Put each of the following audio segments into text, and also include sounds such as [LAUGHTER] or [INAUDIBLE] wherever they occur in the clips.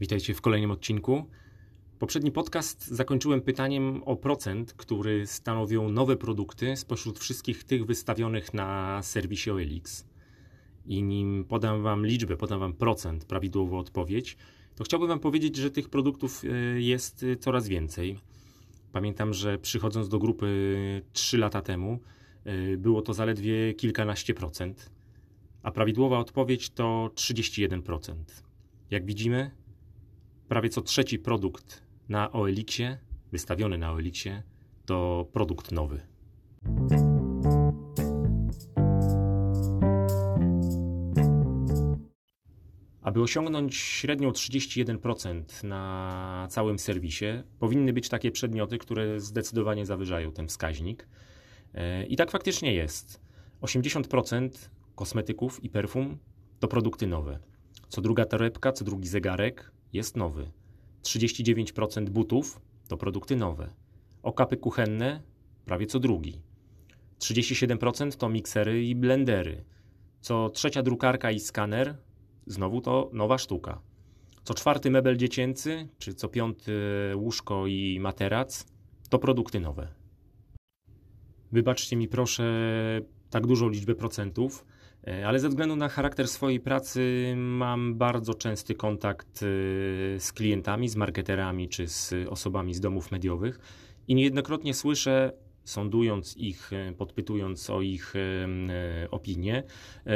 Witajcie w kolejnym odcinku. Poprzedni podcast zakończyłem pytaniem o procent, który stanowią nowe produkty spośród wszystkich tych wystawionych na serwisie OLX. I nim podam Wam liczbę, podam Wam procent, prawidłową odpowiedź, to chciałbym Wam powiedzieć, że tych produktów e, jest e, coraz więcej. Pamiętam, że przychodząc do grupy 3 lata temu, e, było to zaledwie kilkanaście procent, a prawidłowa odpowiedź to 31%. Jak widzimy, prawie co trzeci produkt na OLX-ie, wystawiony na OLX-ie, to produkt nowy. Aby osiągnąć średnią 31% na całym serwisie, powinny być takie przedmioty, które zdecydowanie zawyżają ten wskaźnik. E, I tak faktycznie jest. 80% kosmetyków i perfum to produkty nowe. Co druga torebka, co drugi zegarek jest nowy. 39% butów to produkty nowe. Okapy kuchenne prawie co drugi. 37% to miksery i blendery. Co trzecia drukarka i skaner znowu to nowa sztuka. Co czwarty mebel dziecięcy, czy co piąty łóżko i materac to produkty nowe. Wybaczcie mi proszę tak dużą liczbę procentów, ale ze względu na charakter swojej pracy mam bardzo częsty kontakt e, z klientami, z marketerami czy z osobami z domów mediowych i niejednokrotnie słyszę, sądując ich, e, podpytując o ich opinie,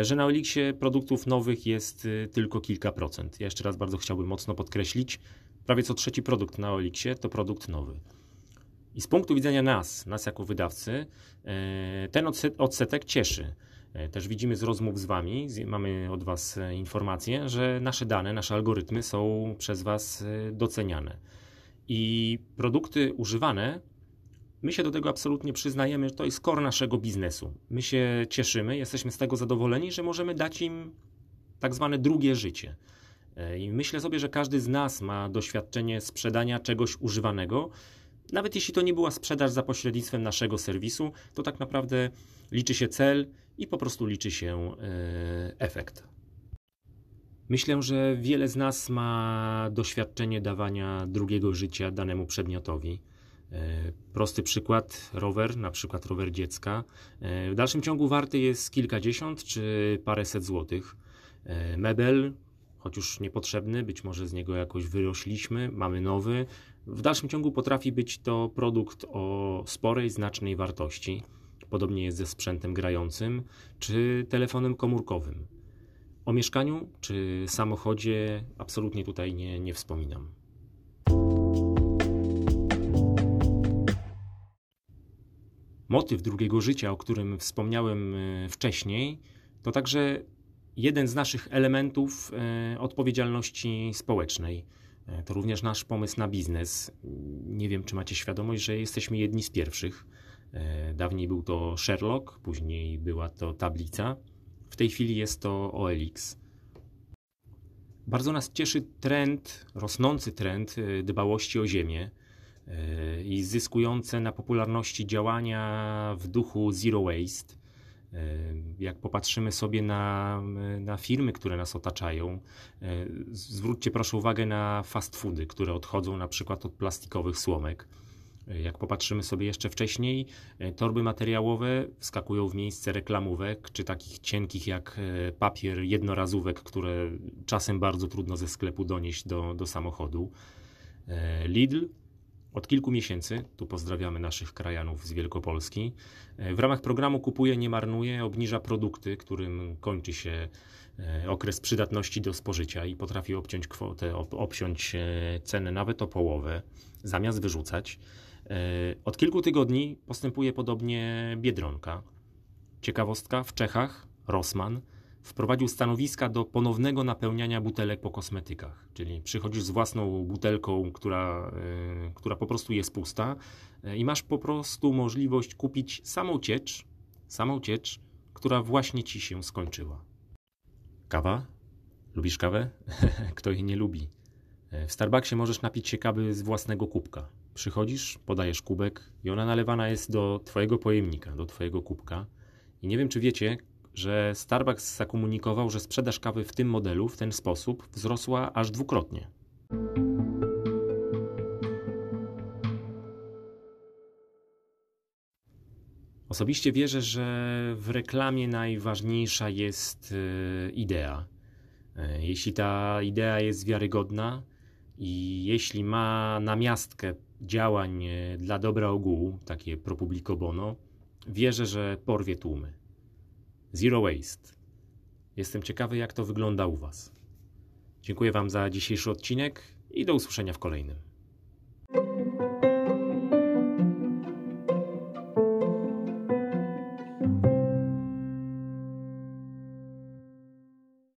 że na Elixie produktów nowych jest tylko kilka procent. Ja jeszcze raz bardzo chciałbym mocno podkreślić, prawie co trzeci produkt na Elixie to produkt nowy. I z punktu widzenia nas, nas jako wydawcy, ten odsetek cieszy. E, też widzimy z rozmów z Wami, mamy od Was e, informacje, że nasze dane, nasze algorytmy są przez Was e, doceniane. I produkty używane, my się do tego absolutnie przyznajemy, że to jest core naszego biznesu. My się cieszymy, jesteśmy z tego zadowoleni, że możemy dać im tak zwane drugie życie. I myślę sobie, że każdy z nas ma doświadczenie sprzedania czegoś używanego. Nawet jeśli to nie była sprzedaż za pośrednictwem naszego serwisu, to tak naprawdę liczy się cel i po prostu liczy się e, efekt. Myślę, że wiele z nas ma doświadczenie dawania drugiego życia danemu przedmiotowi. E, prosty przykład, rower, na przykład rower dziecka. E, w dalszym ciągu warty jest kilkadziesiąt czy paręset złotych. Mebel, choć już niepotrzebny, być może z niego jakoś wyrośliśmy, mamy nowy. W dalszym ciągu potrafi być to produkt o sporej, znacznej wartości. Podobnie jest ze sprzętem grającym czy telefonem komórkowym. O mieszkaniu czy samochodzie absolutnie tutaj nie, nie wspominam. Motyw drugiego życia, o którym wspomniałem e, wcześniej, to także jeden z naszych elementów e, odpowiedzialności społecznej. E, to również nasz pomysł na biznes. Nie wiem, czy macie świadomość, że jesteśmy jedni z pierwszych. E, dawniej był to Sherlock, później była to tablica. W tej chwili jest to OLX. Bardzo nas cieszy trend, rosnący trend e, dbałości o ziemię i zyskujące na popularności działania w duchu zero waste. Jak popatrzymy sobie na, na firmy, które nas otaczają, zwróćcie proszę uwagę na fast foody, które odchodzą na przykład od plastikowych słomek. Jak popatrzymy sobie jeszcze wcześniej, e, torby materiałowe wskakują w miejsce reklamówek, czy takich cienkich jak e, papier jednorazówek, które czasem bardzo trudno ze sklepu donieść do, do samochodu. E, Lidl od kilku miesięcy, tu pozdrawiamy naszych krajanów z Wielkopolski, w ramach programu Kupuje, nie marnuje obniża produkty, którym kończy się okres przydatności do spożycia i potrafi obciąć kwotę, obciąć cenę nawet o połowę, zamiast wyrzucać. E, od kilku tygodni postępuje podobnie Biedronka. Ciekawostka, w Czechach Rossmann wprowadził stanowiska do ponownego napełniania butelek po kosmetykach. Czyli przychodzisz z własną butelką, która, e, która po prostu jest pusta e, i masz po prostu możliwość kupić samą ciecz, samą ciecz, która właśnie ci się skończyła. Kawa? Lubisz kawę? [LAUGHS] Kto jej nie lubi? W Starbucksie możesz napić się kawy z własnego kubka. Przychodzisz, podajesz kubek i ona nalewana jest do Twojego pojemnika, do Twojego kubka. I nie wiem, czy wiecie, że Starbucks zakomunikował, że sprzedaż kawy w tym modelu, w ten sposób, wzrosła aż dwukrotnie. Osobiście wierzę, że w reklamie najważniejsza jest e, idea. E, jeśli ta idea jest wiarygodna i jeśli ma namiastkę działań e, dla dobra ogółu, takie pro publico bono, wierzę, że porwie tłumy. Zero waste. Jestem ciekawy, jak to wygląda u Was. Dziękuję Wam za dzisiejszy odcinek i do usłyszenia w kolejnym.